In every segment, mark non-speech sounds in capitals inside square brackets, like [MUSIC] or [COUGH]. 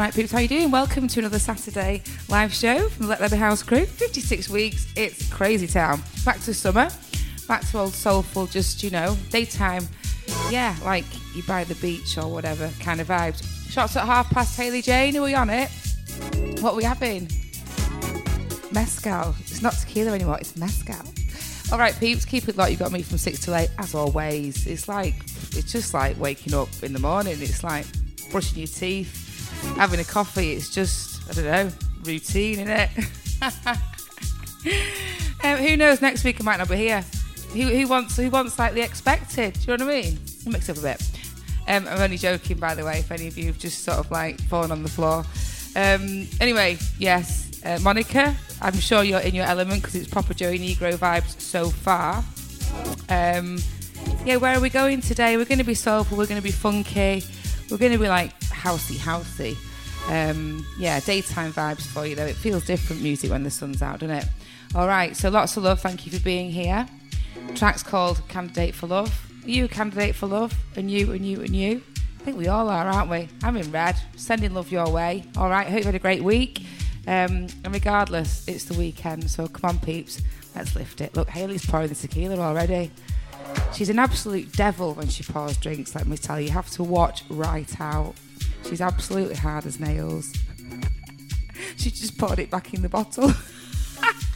right, peeps, how you doing? Welcome to another Saturday live show from the Let There Be House crew. 56 weeks, it's crazy town. Back to summer, back to old soulful, just, you know, daytime. Yeah, like you by the beach or whatever kind of vibes. Shots at half past Haley Jane, are we on it? What are we having? Mezcal. It's not tequila anymore, it's mezcal. All right, peeps, keep it like you got me from six to eight, as always. It's like, it's just like waking up in the morning. It's like brushing your teeth, having a coffee. It's just, I don't know, routine, isn't it? [LAUGHS] um, who knows? Next week I might not be here. Who, who wants? Who wants like the expected? Do you know what I mean? Mix up a bit. Um, I'm only joking, by the way. If any of you have just sort of like fallen on the floor. Um, anyway, yes, uh, Monica. I'm sure you're in your element because it's proper Joey Negro vibes so far. Um, yeah, where are we going today? We're going to be soulful. We're going to be funky. We're going to be like housey, housey. Um, yeah, daytime vibes for you though. It feels different music when the sun's out, doesn't it? All right, so lots of love. Thank you for being here. track's called Candidate for Love. Are you a candidate for love? And you, and you, and you? I think we all are, aren't we? I'm in red. Sending love your way. All right, hope you had a great week. Um, and regardless, it's the weekend, so come on, peeps, let's lift it. Look, Haley's pouring the tequila already. She's an absolute devil when she pours drinks, let me tell you. You have to watch right out. She's absolutely hard as nails. [LAUGHS] she just poured it back in the bottle. [LAUGHS]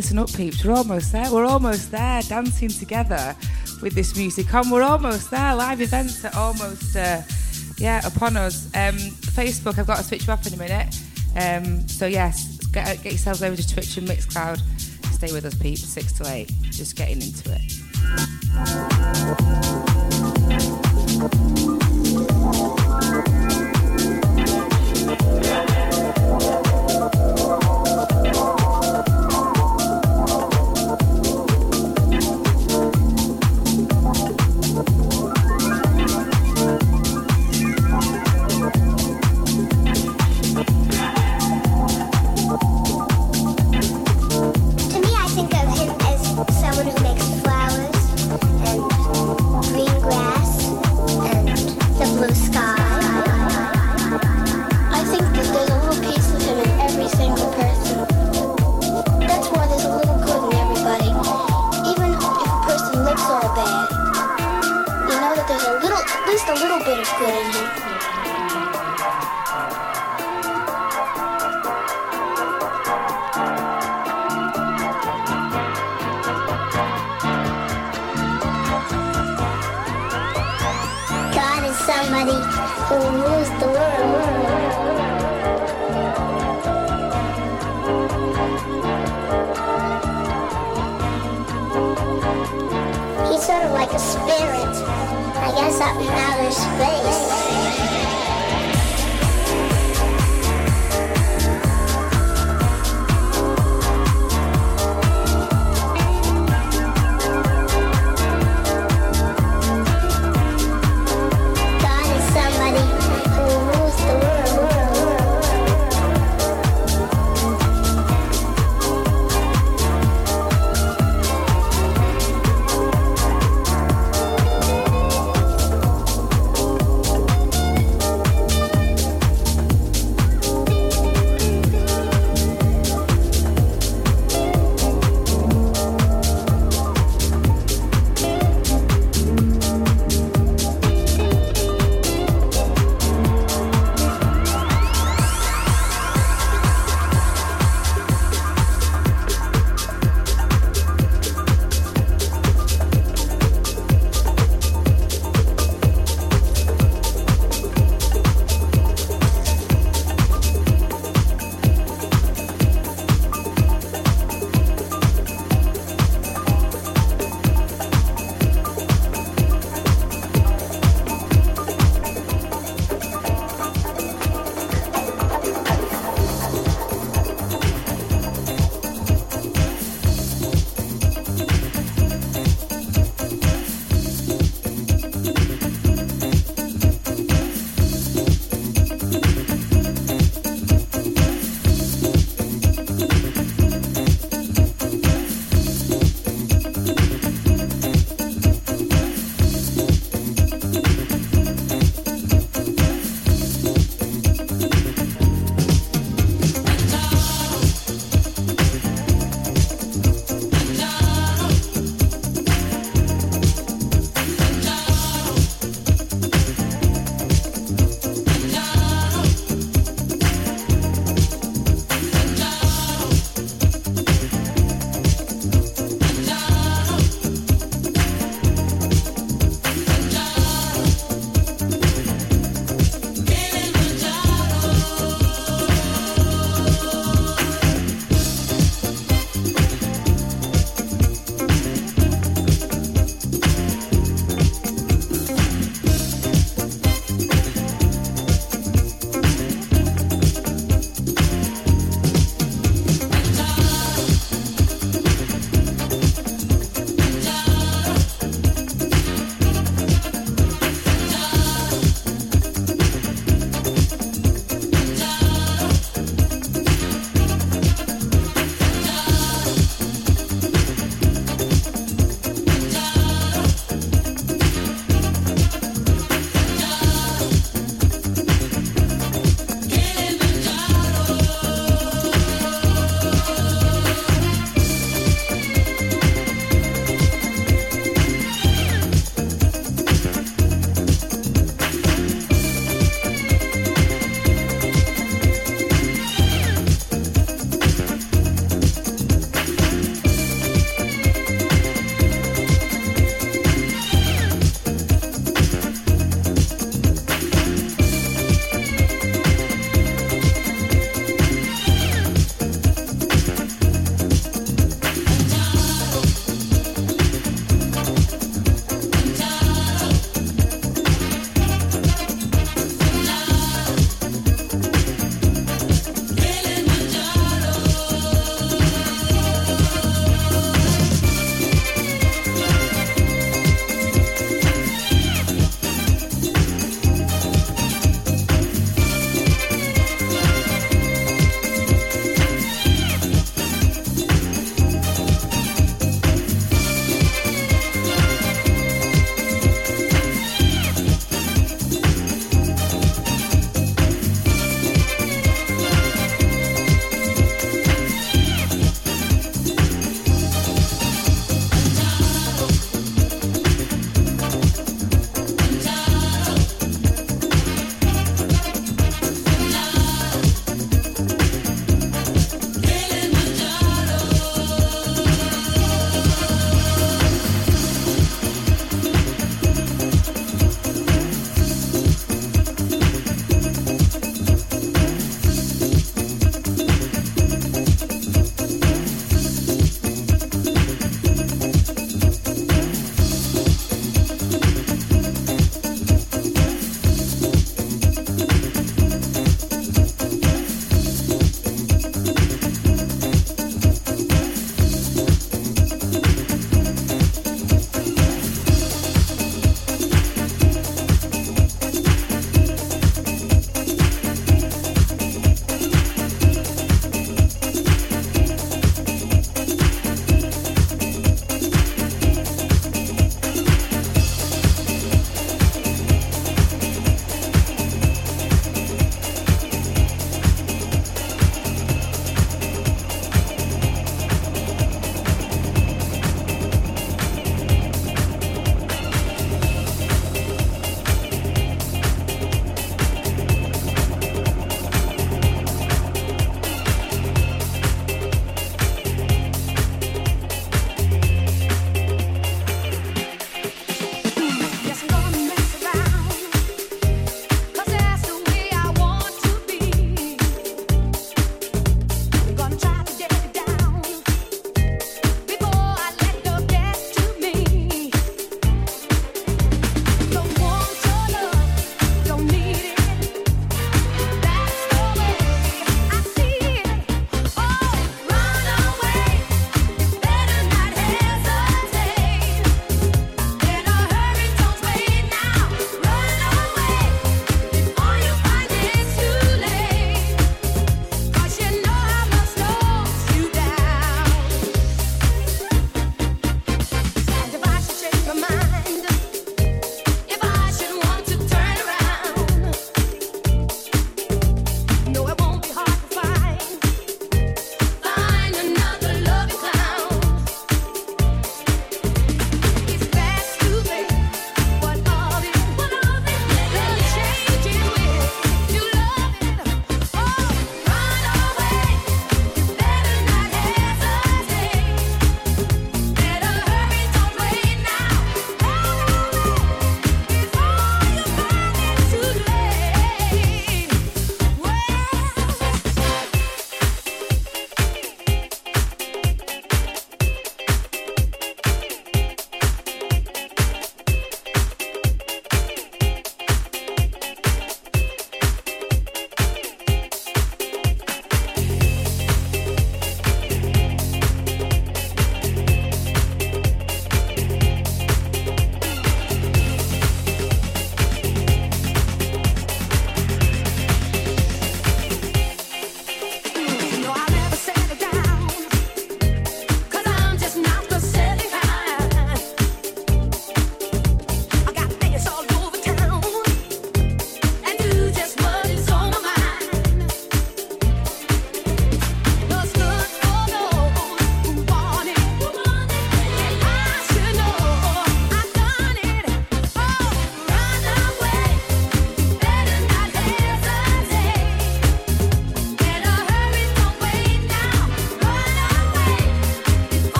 listen up, peeps. We're almost there. We're almost there. Dancing together with this music Come, We're almost there. Live events are almost, uh, yeah, upon us. Um, Facebook, I've got to switch you up in a minute. Um, so, yes, get, get yourselves over to Twitch and Mixcloud. Stay with us, peeps. Six to eight. Just getting into it.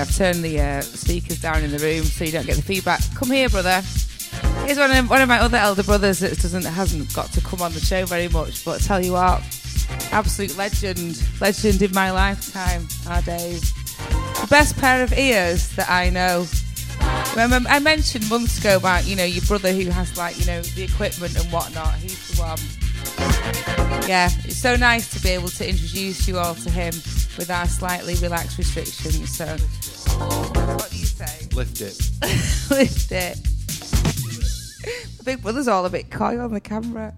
I've turned the uh, speakers down in the room so you don't get the feedback. Come here, brother. Here's one of, one of my other elder brothers that doesn't hasn't got to come on the show very much, but I tell you what, absolute legend, legend in my lifetime. Our days, the best pair of ears that I know. Remember, I mentioned months ago about you know your brother who has like you know the equipment and whatnot. He's the one. Yeah, it's so nice to be able to introduce you all to him with our slightly relaxed restrictions. So, what do you say? Lift it. [LAUGHS] Lift it. Big brother's all a bit coy on the camera.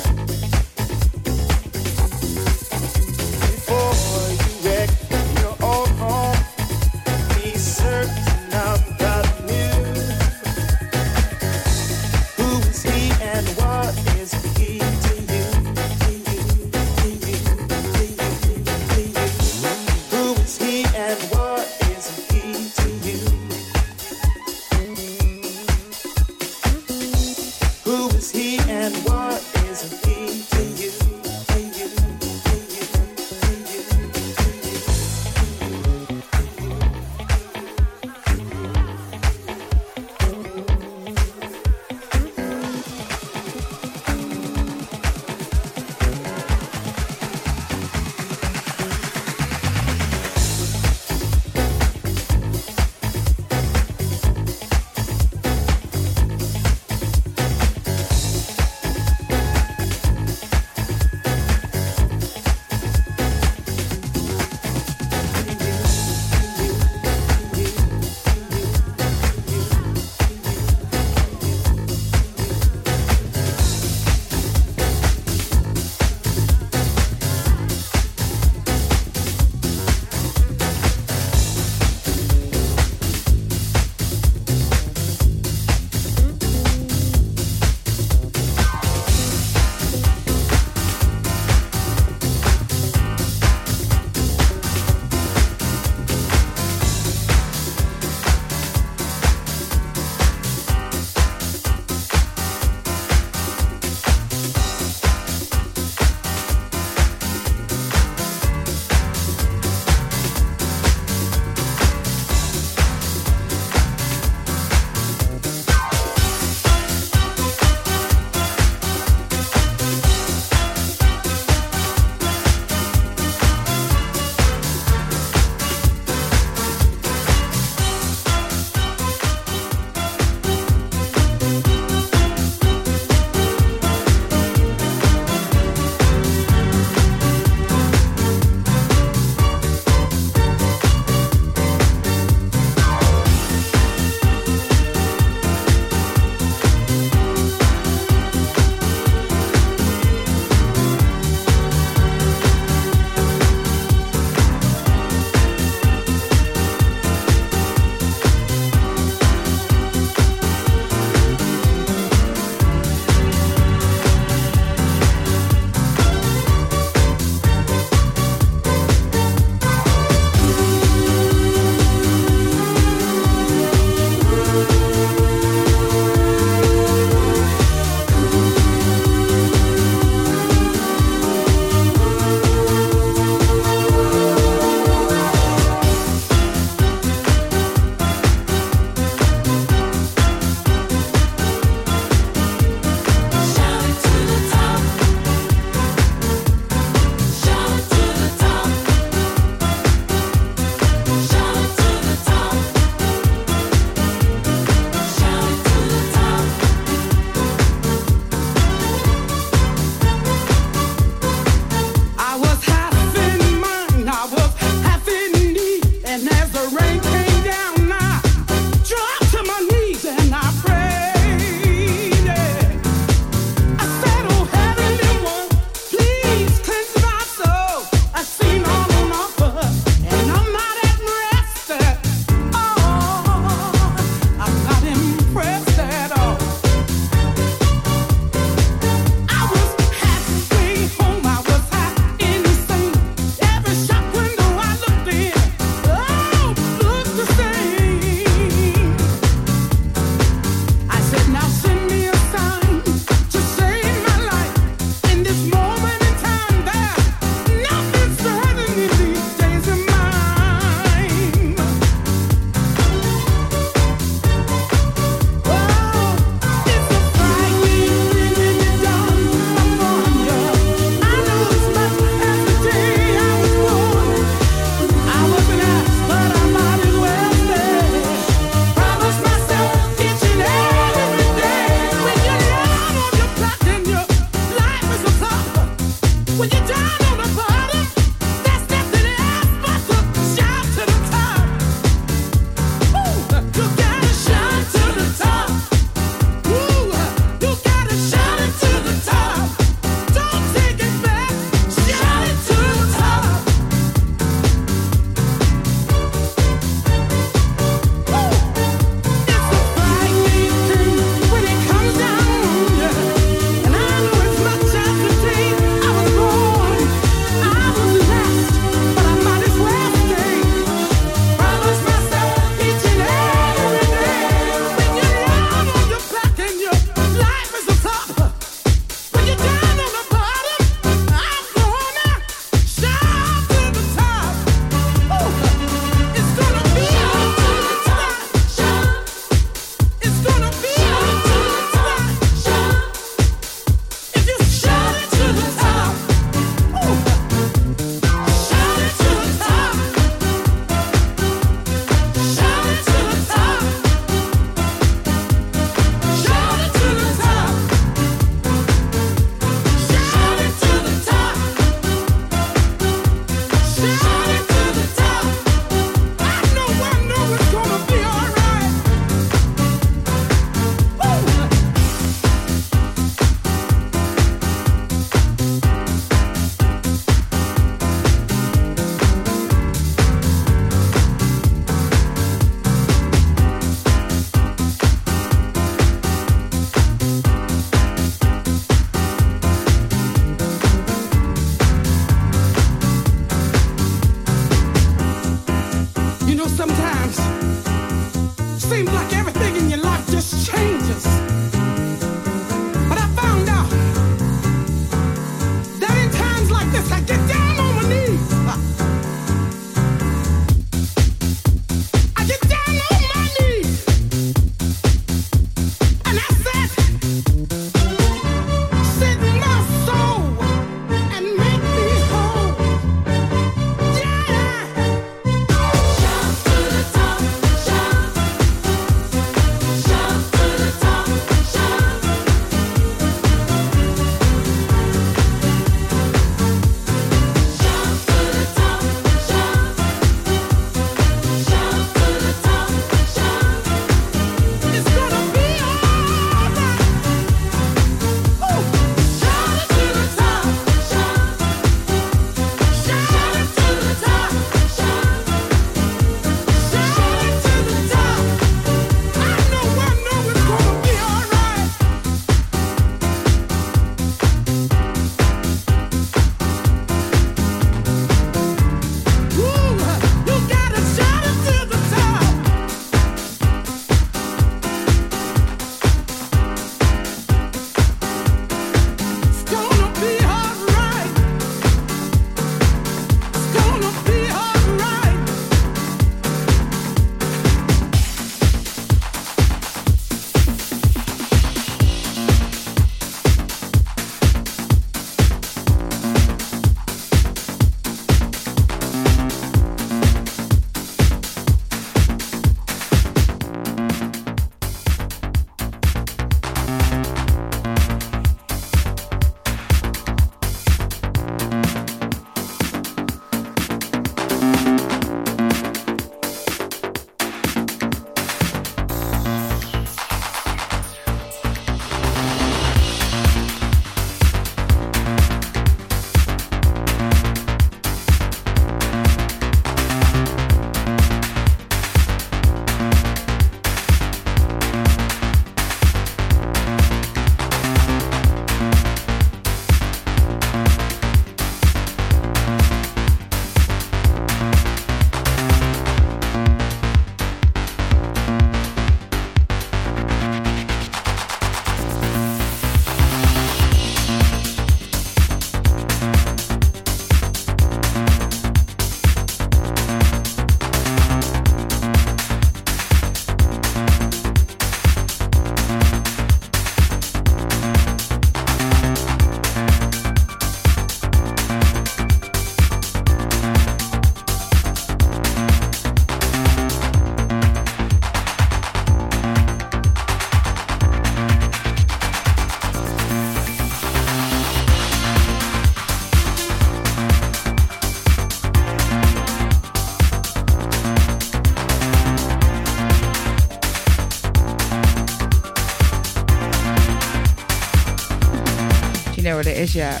Yet.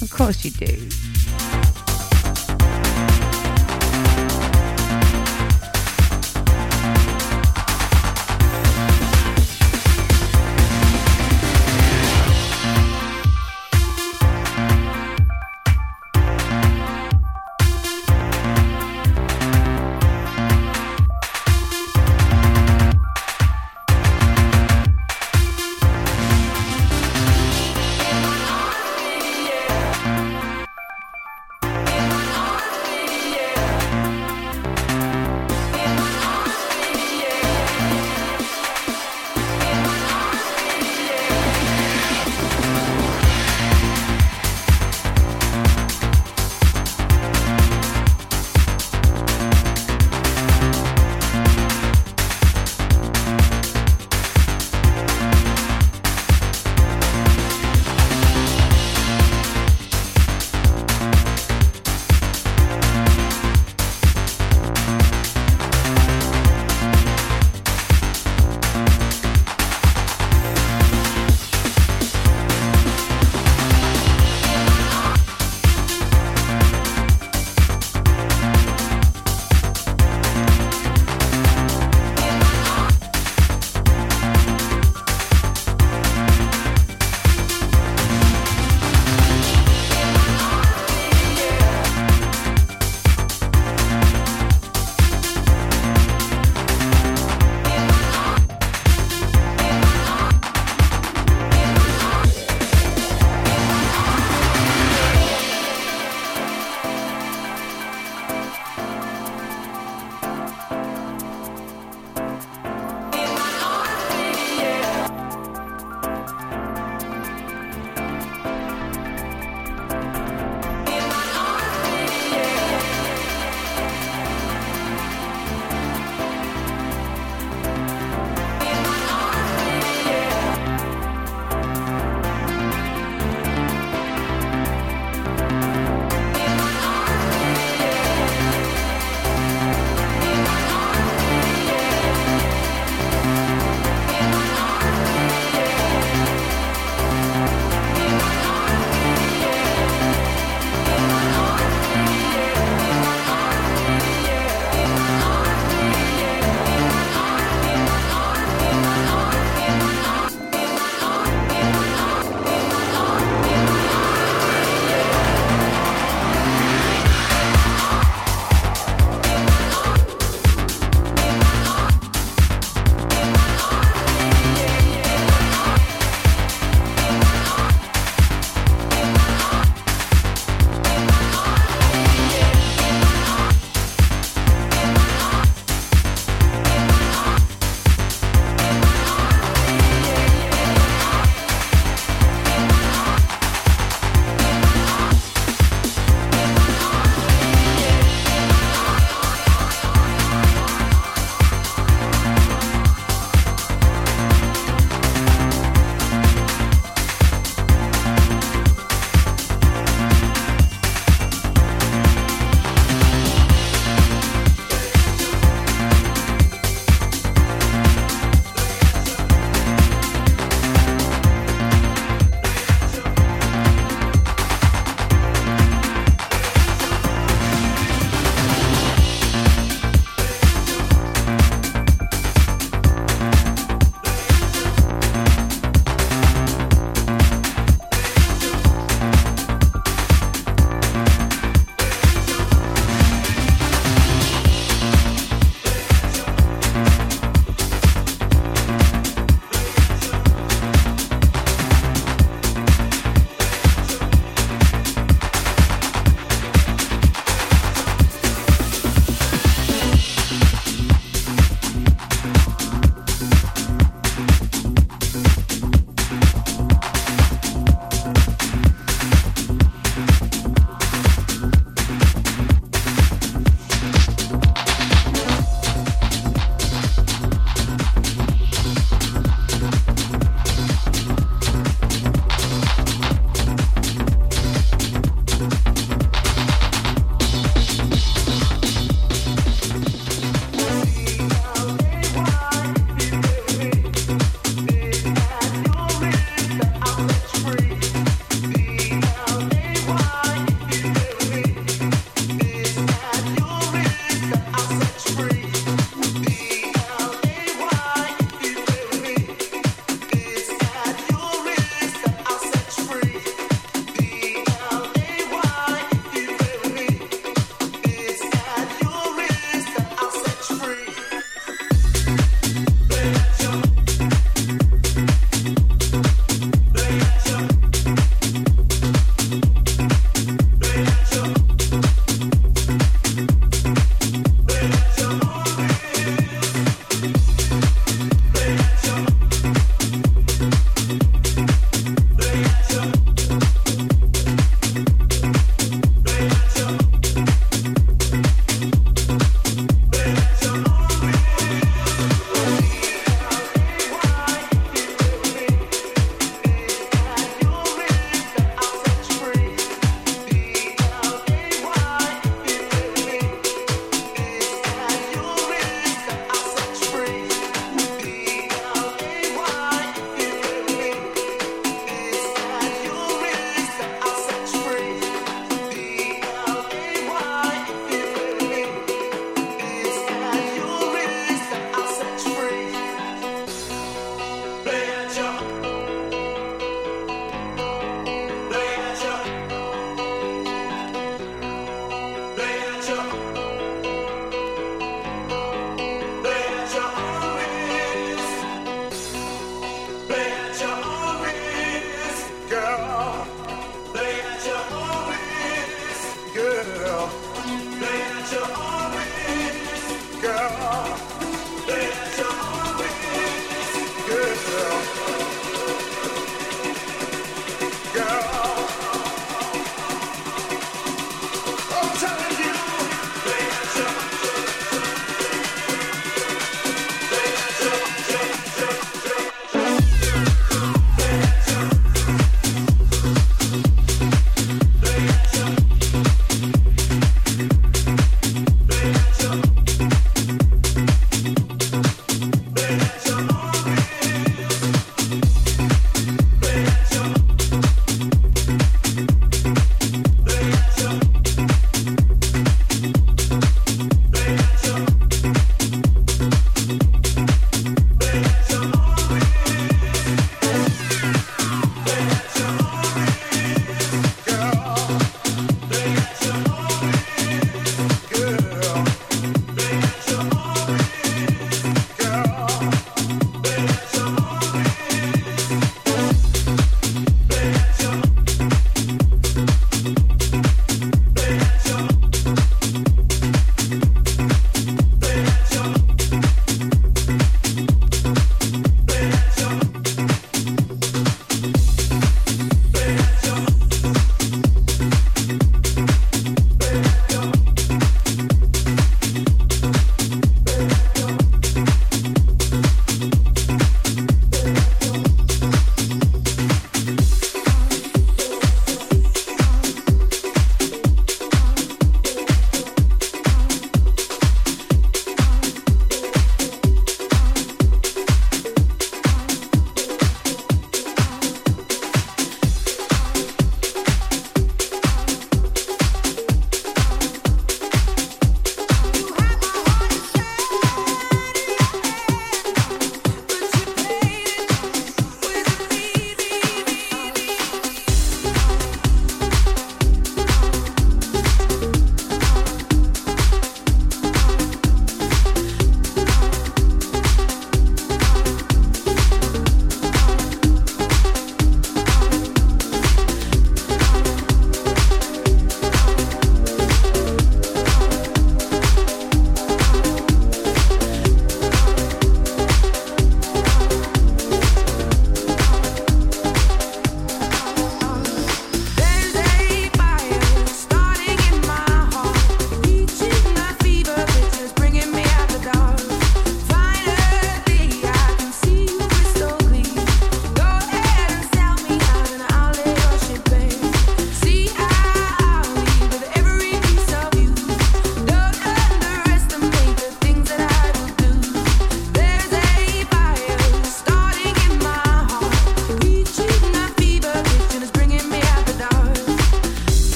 Of course you do.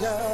My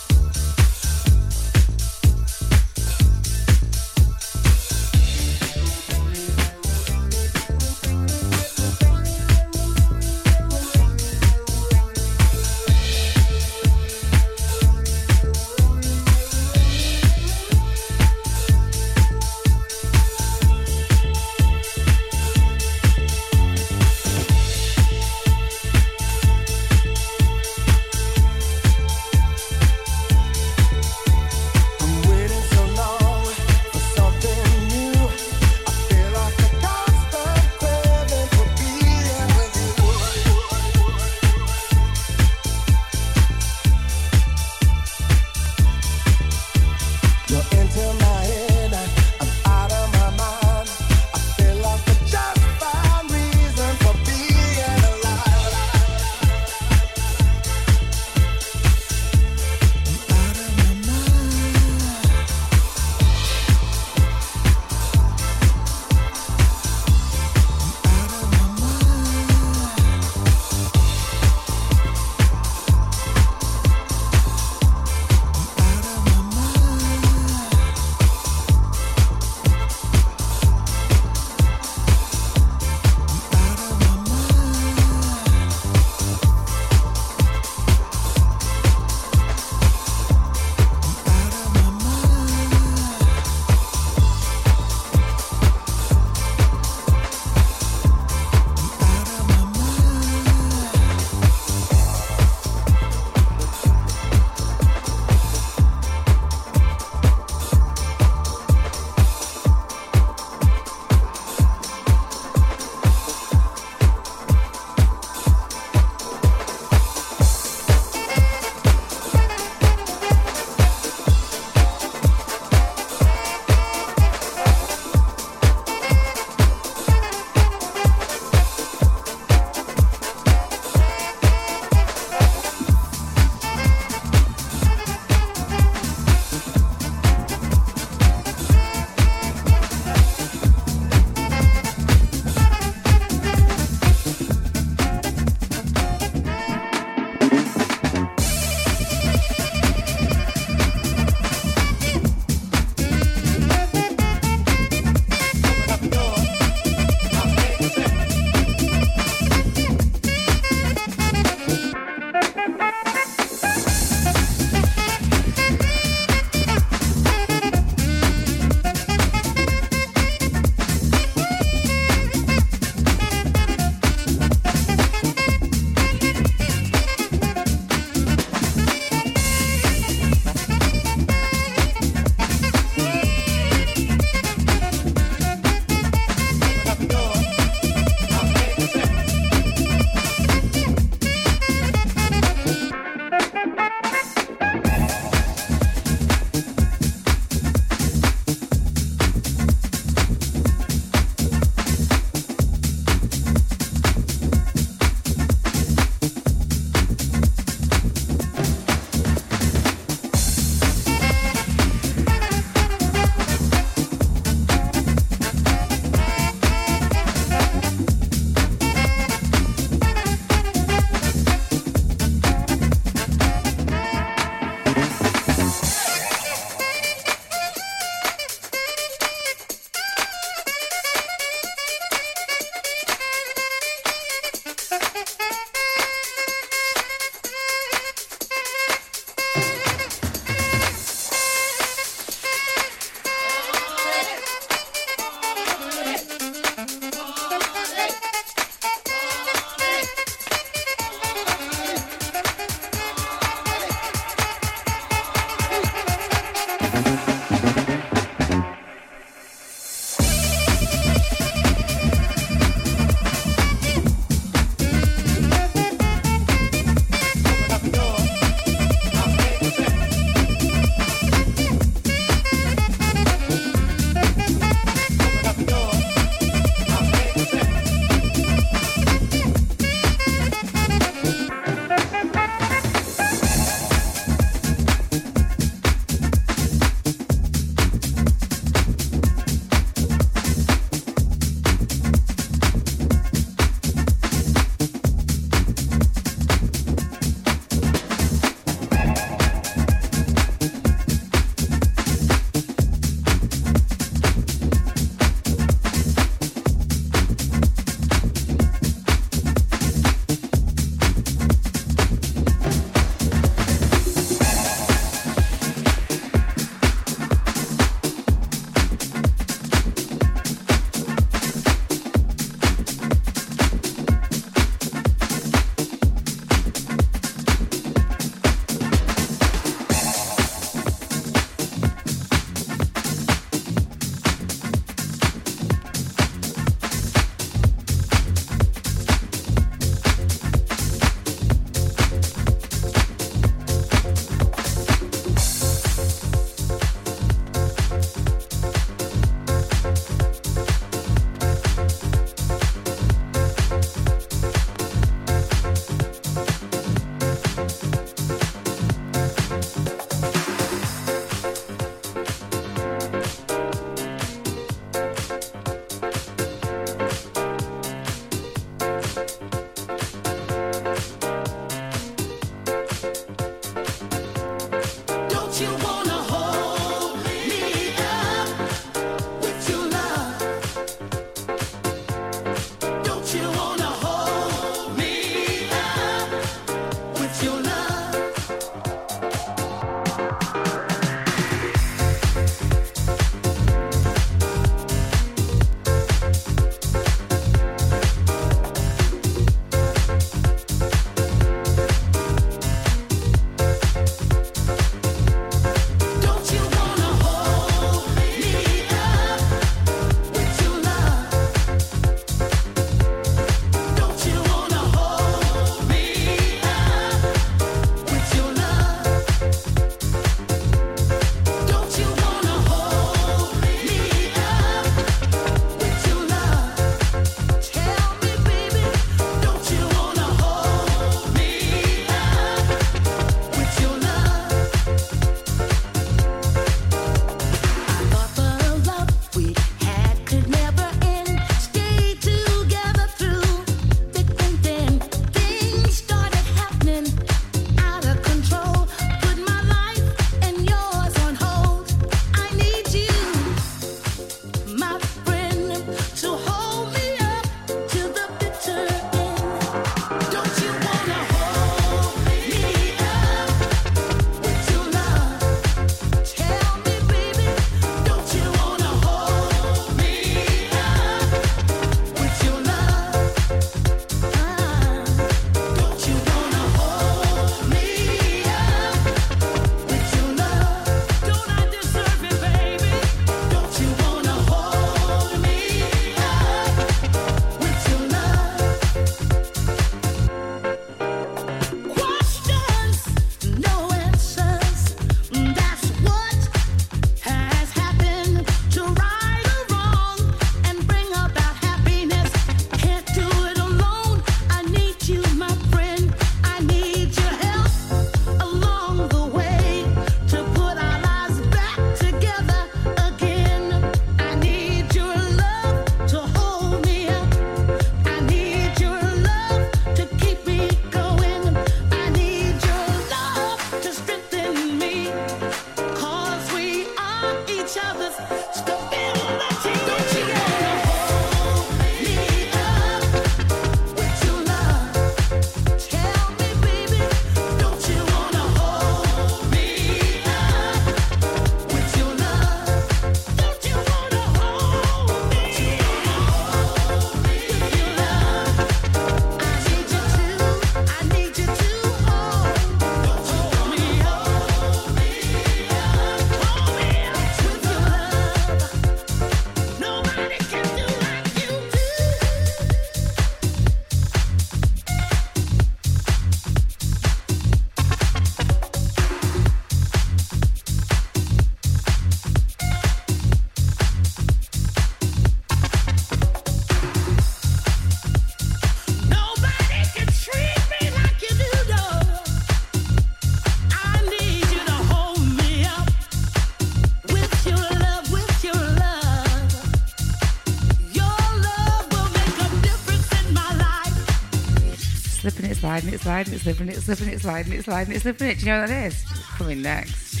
sliding it, sliding it, slipping it, slipping it, sliding it, sliding it, slipping it. Do you know what that is? Coming next.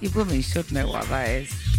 Your woman should know what that is.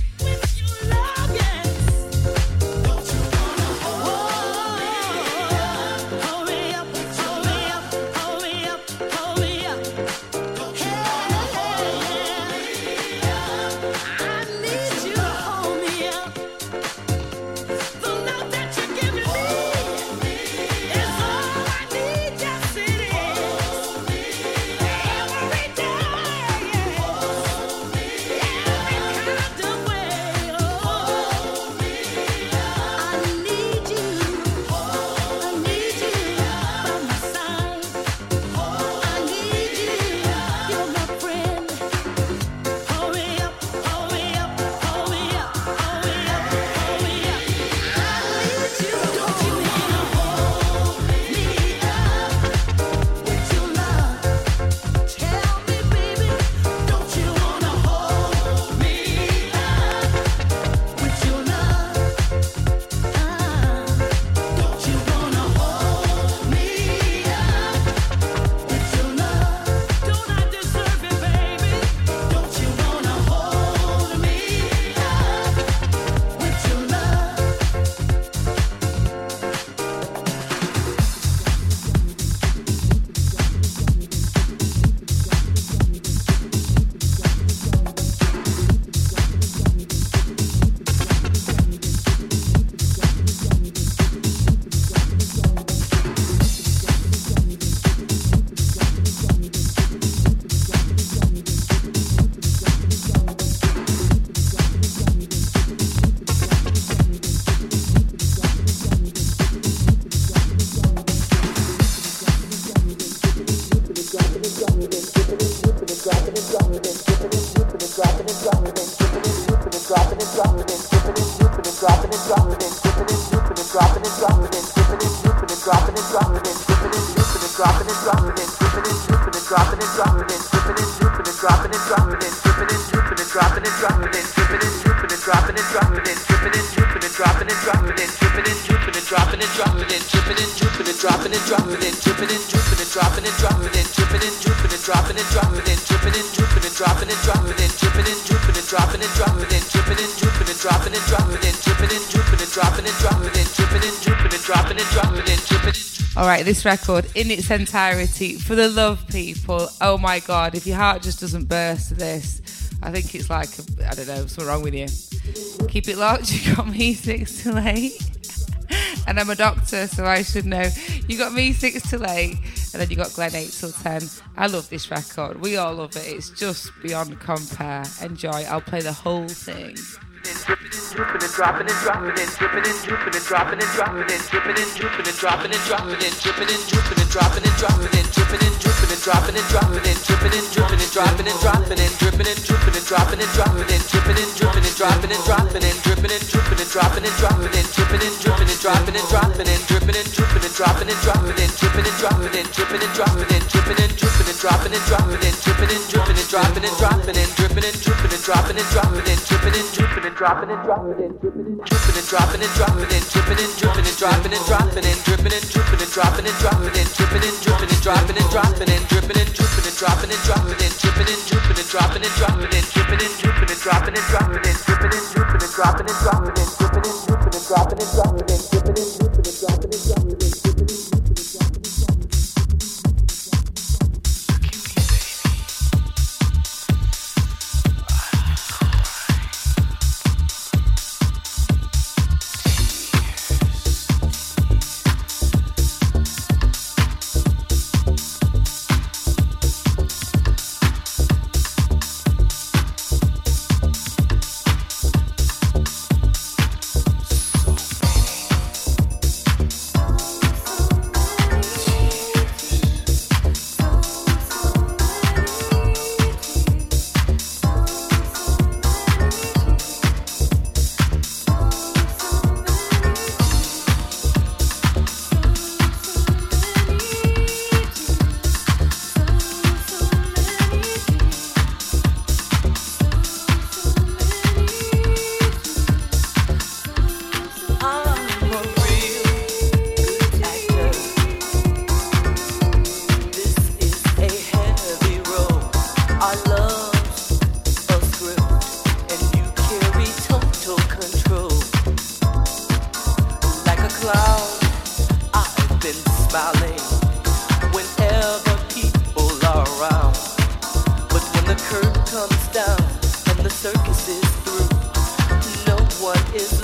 Record in its entirety for the love people. Oh my God, if your heart just doesn't burst to this, I think it's like, I don't know, something wrong with you. Keep it locked. [LAUGHS] You got me six to eight. And I'm a doctor, so I should know. You got me six till eight, and then you got Glenn eight till ten. I love this record. We all love it. It's just beyond compare. Enjoy. I'll play the whole thing. Dripping and dropping and dropping and dripping and drooping and dropping and dropping and dripping and drooping and dropping and dropping and dripping and drooping and dropping and dropping and dripping and drooping and dropping and dropping and dripping and drooping and dropping and dropping and dripping and drooping and dropping and dropping and dripping and drooping and dropping and dropping and dripping and drooping and dropping and dropping and dripping and drooping and dropping and dropping and dripping and drooping and dropping and dropping and dripping and dropping and dripping and dropping and dripping and drooping and dropping and dropping and dripping and drooping and dropping and dropping and dripping and drooping and dropping and dropping and dripping and drooping and dropping and dropping and dropping and dropping and dropping and dropping in, dripping and dropping and dropping and dripping and dropping and dropping in, dripping and dripping and dropping and dropping and dripping and dripping and dropping and dropping and dripping and dripping and dropping and dropping and dripping and dripping and dropping and dropping and dripping and dripping and dropping and dropping and dripping and dripping and dropping and dropping and dripping and dripping and dropping and dropping and dripping and dripping and dropping and dropping and dripping and dripping and dropping and dropping and dripping and dripping and dropping and Smiling whenever people are around. But when the curtain comes down and the circus is through, no one is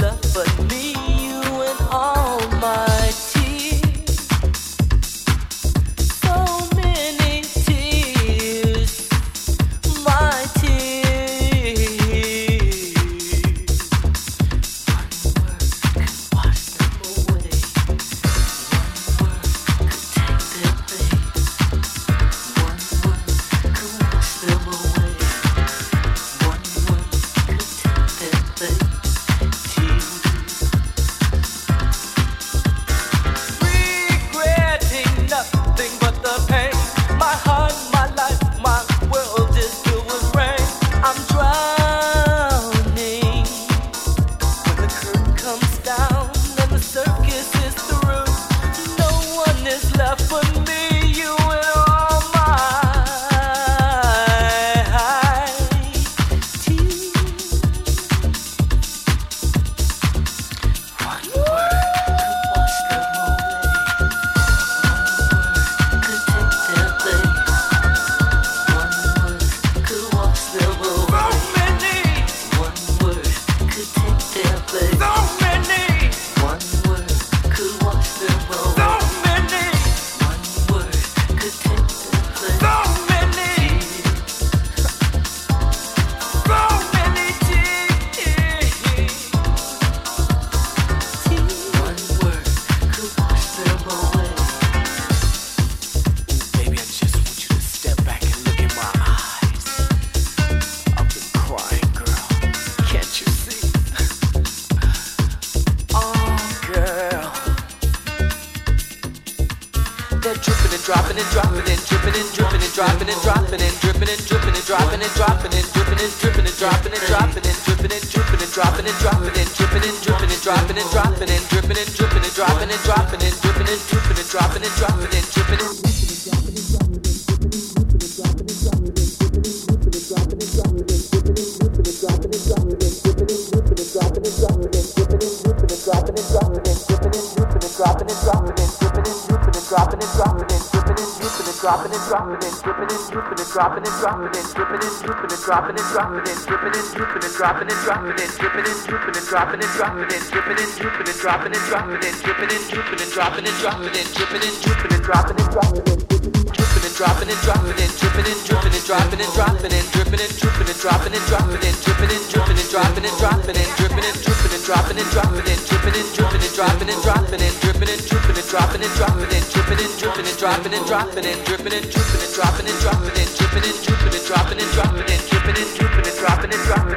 dropping and dropping and dripping and dripping and dropping and dropping and dripping and drooping and dropping and dropping and dripping and dropping and dropping and dripping and drooping and dropping and dropping and dripping and dropping and dropping and dripping and drooping and dropping and dropping and dripping and dropping and dropping and dripping and drooping and dropping and dropping and dripping and dropping and dropping and dripping and dropping and dropping and dripping and drooping and dropping and dropping and dripping and dropping and dropping and dripping and drooping and dropping and dropping and dripping and dropping and dropping and dripping and drooping and dropping and dropping and dripping and dropping and dropping and dripping and dripping and dropping and dropping and dripping and dripping and dropping and dropping and dripping and dripping and dropping and dropping and dripping and dripping and dropping and dropping and dripping and dripping and dropping and dropping and dripping and dripping and dropping and dropping and dripping and dripping and dropping and dropping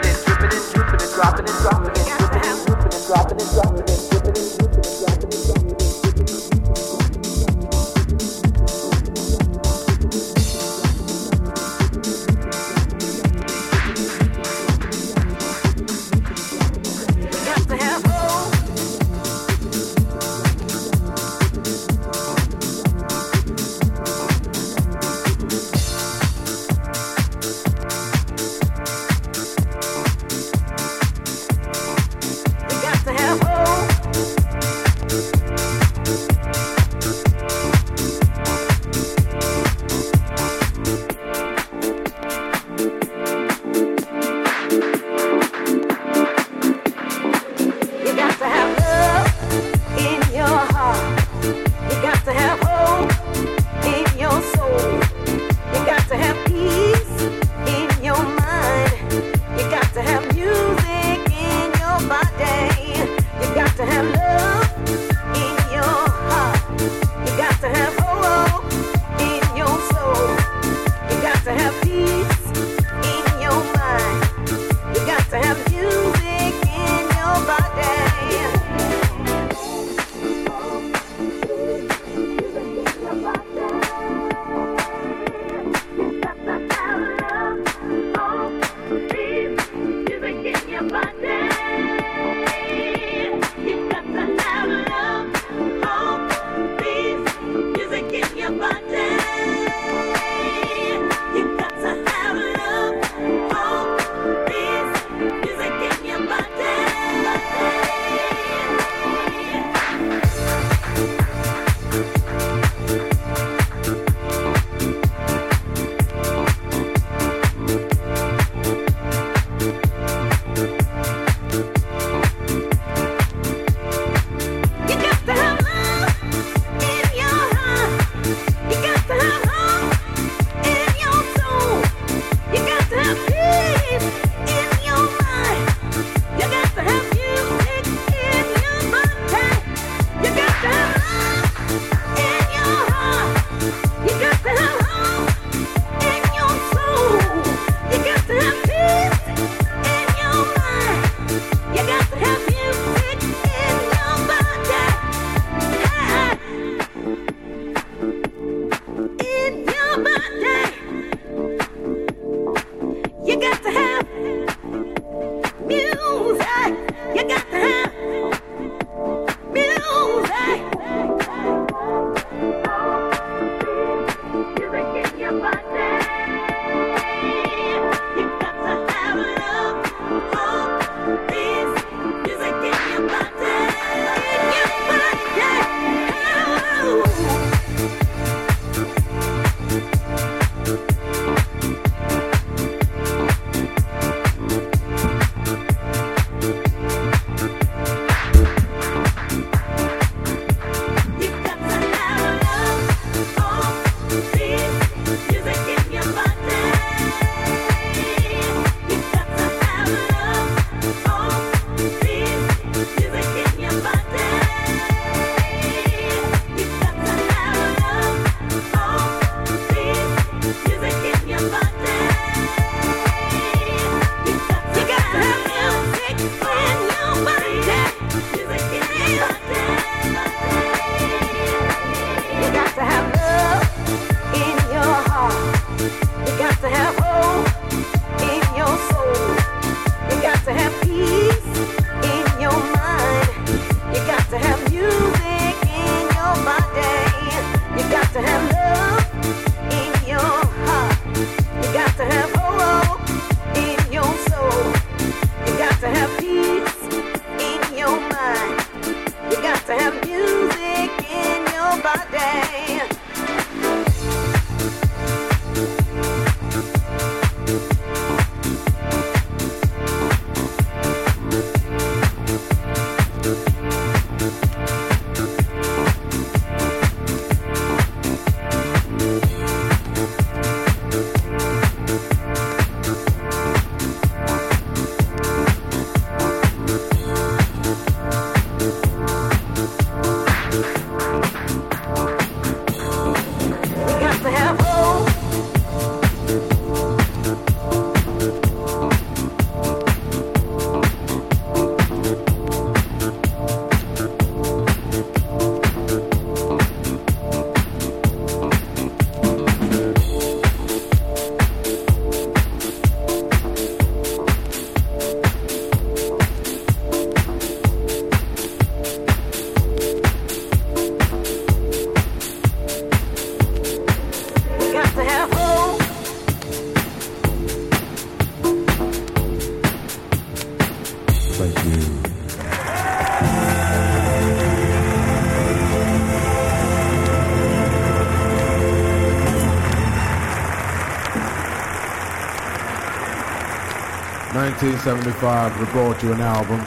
1975 recorded you an album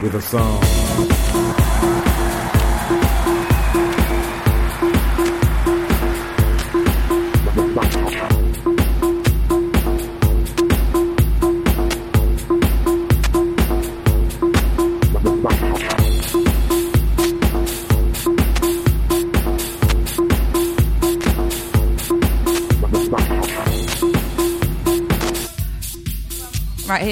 with a song.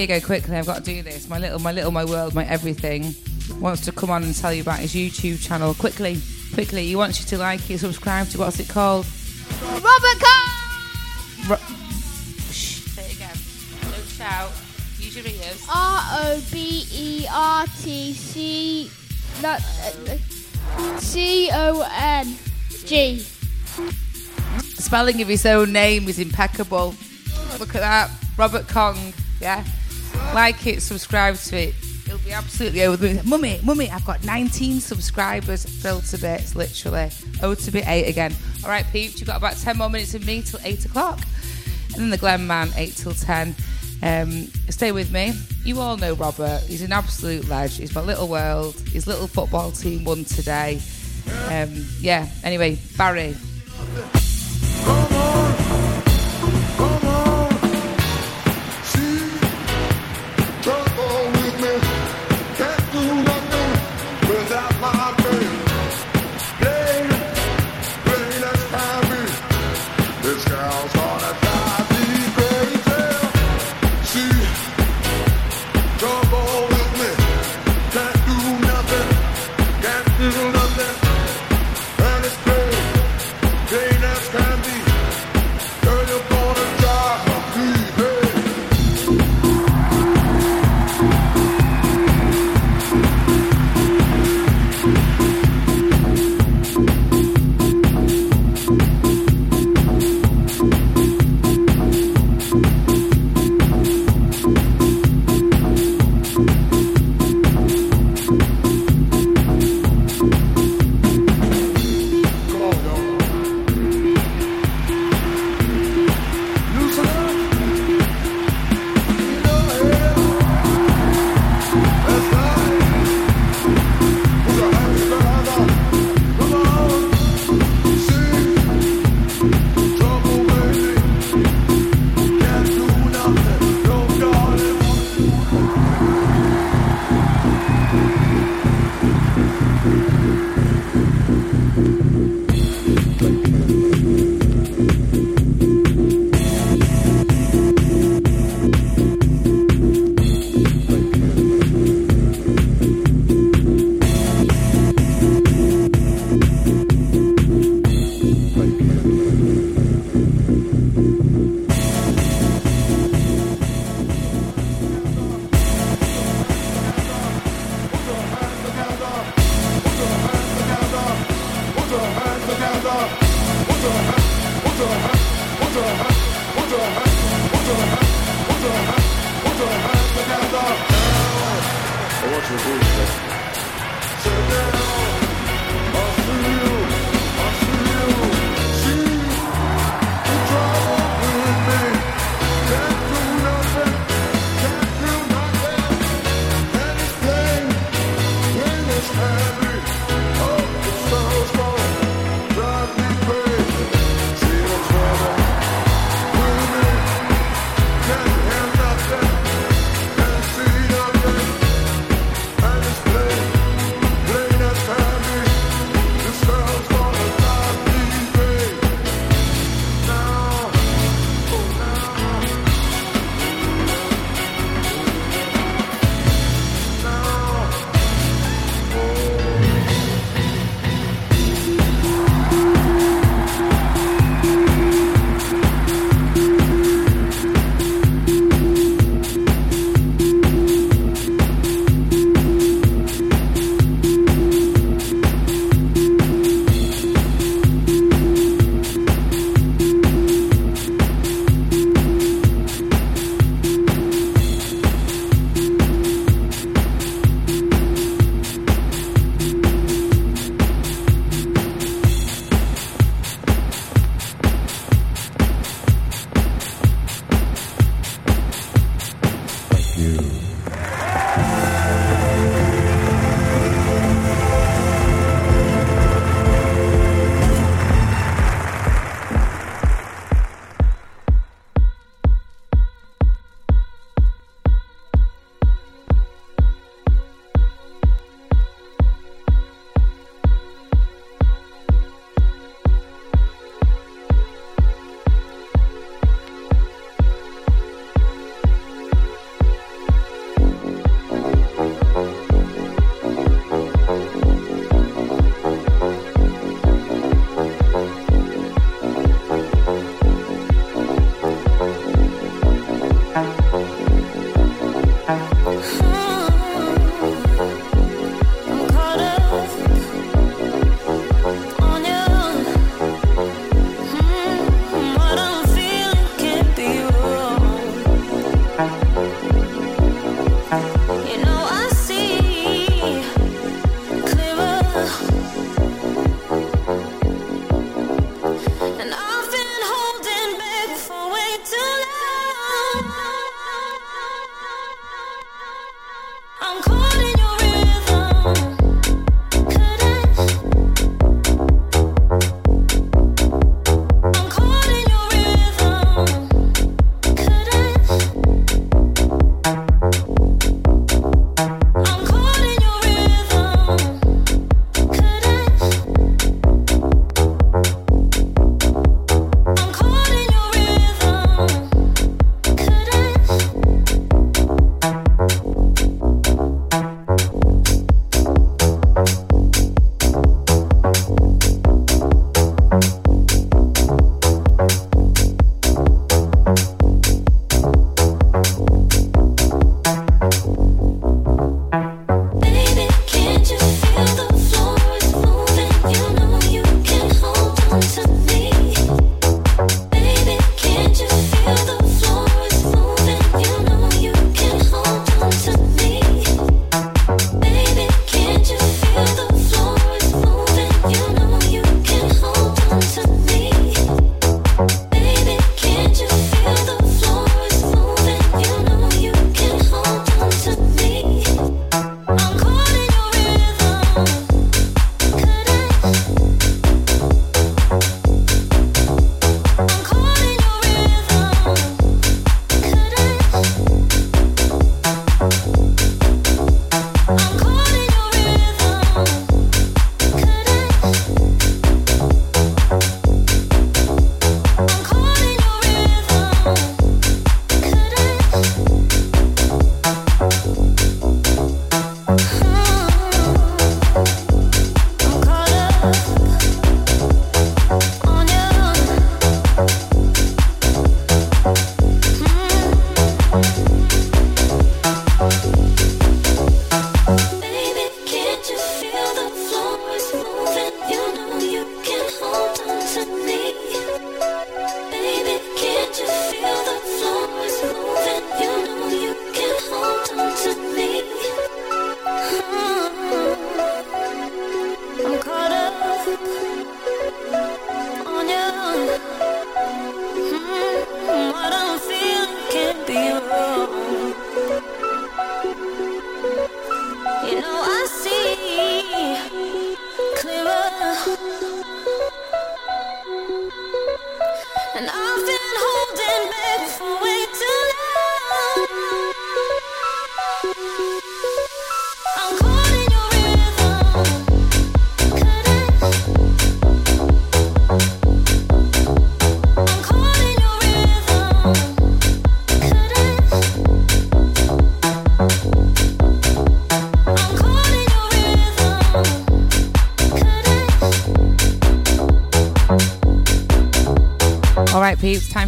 Here you go, quickly. I've got to do this. My little, my little, my world, my everything wants to come on and tell you about his YouTube channel. Quickly, quickly. He wants you to like it, subscribe to what's it called? Robert Carr! Ro- Shh, say it again. Don't shout. Use your ears. R O B E R T C. Not. uh, C O N G. Spelling of his own name is impeccable. Look at that. Robert Kong, yeah? Like it, subscribe to it. It'll be absolutely over the moon. Mummy, mummy, I've got 19 subscribers. Thrilled to bits, literally. Oh, to be eight again. All right, peeps, you've got about 10 more minutes of me till 8 o'clock. And then the Glenn Man, 8 till 10. Um, stay with me. You all know Robert. He's an absolute ledge. He's my little world. His little football team won today. Um, yeah, anyway, Barry.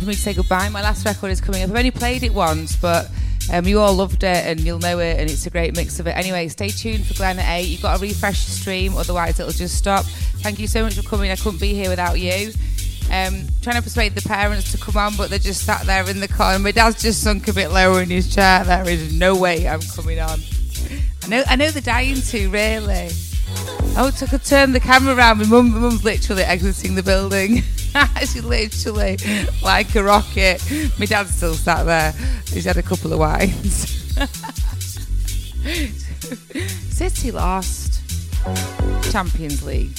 Me to say goodbye. My last record is coming up. I've only played it once, but um, you all loved it and you'll know it, and it's a great mix of it. Anyway, stay tuned for Glenn at 8. You've got to refresh the stream, otherwise, it'll just stop. Thank you so much for coming. I couldn't be here without you. Um, trying to persuade the parents to come on, but they're just sat there in the car. And my dad's just sunk a bit lower in his chair. There is no way I'm coming on. I know, I know they're dying to, really. Oh, I could turn the camera around. My mum, my mum's literally exiting the building. [LAUGHS] [LAUGHS] She's literally like a rocket. My dad's still sat there. He's had a couple of wines. [LAUGHS] City lost. Champions League.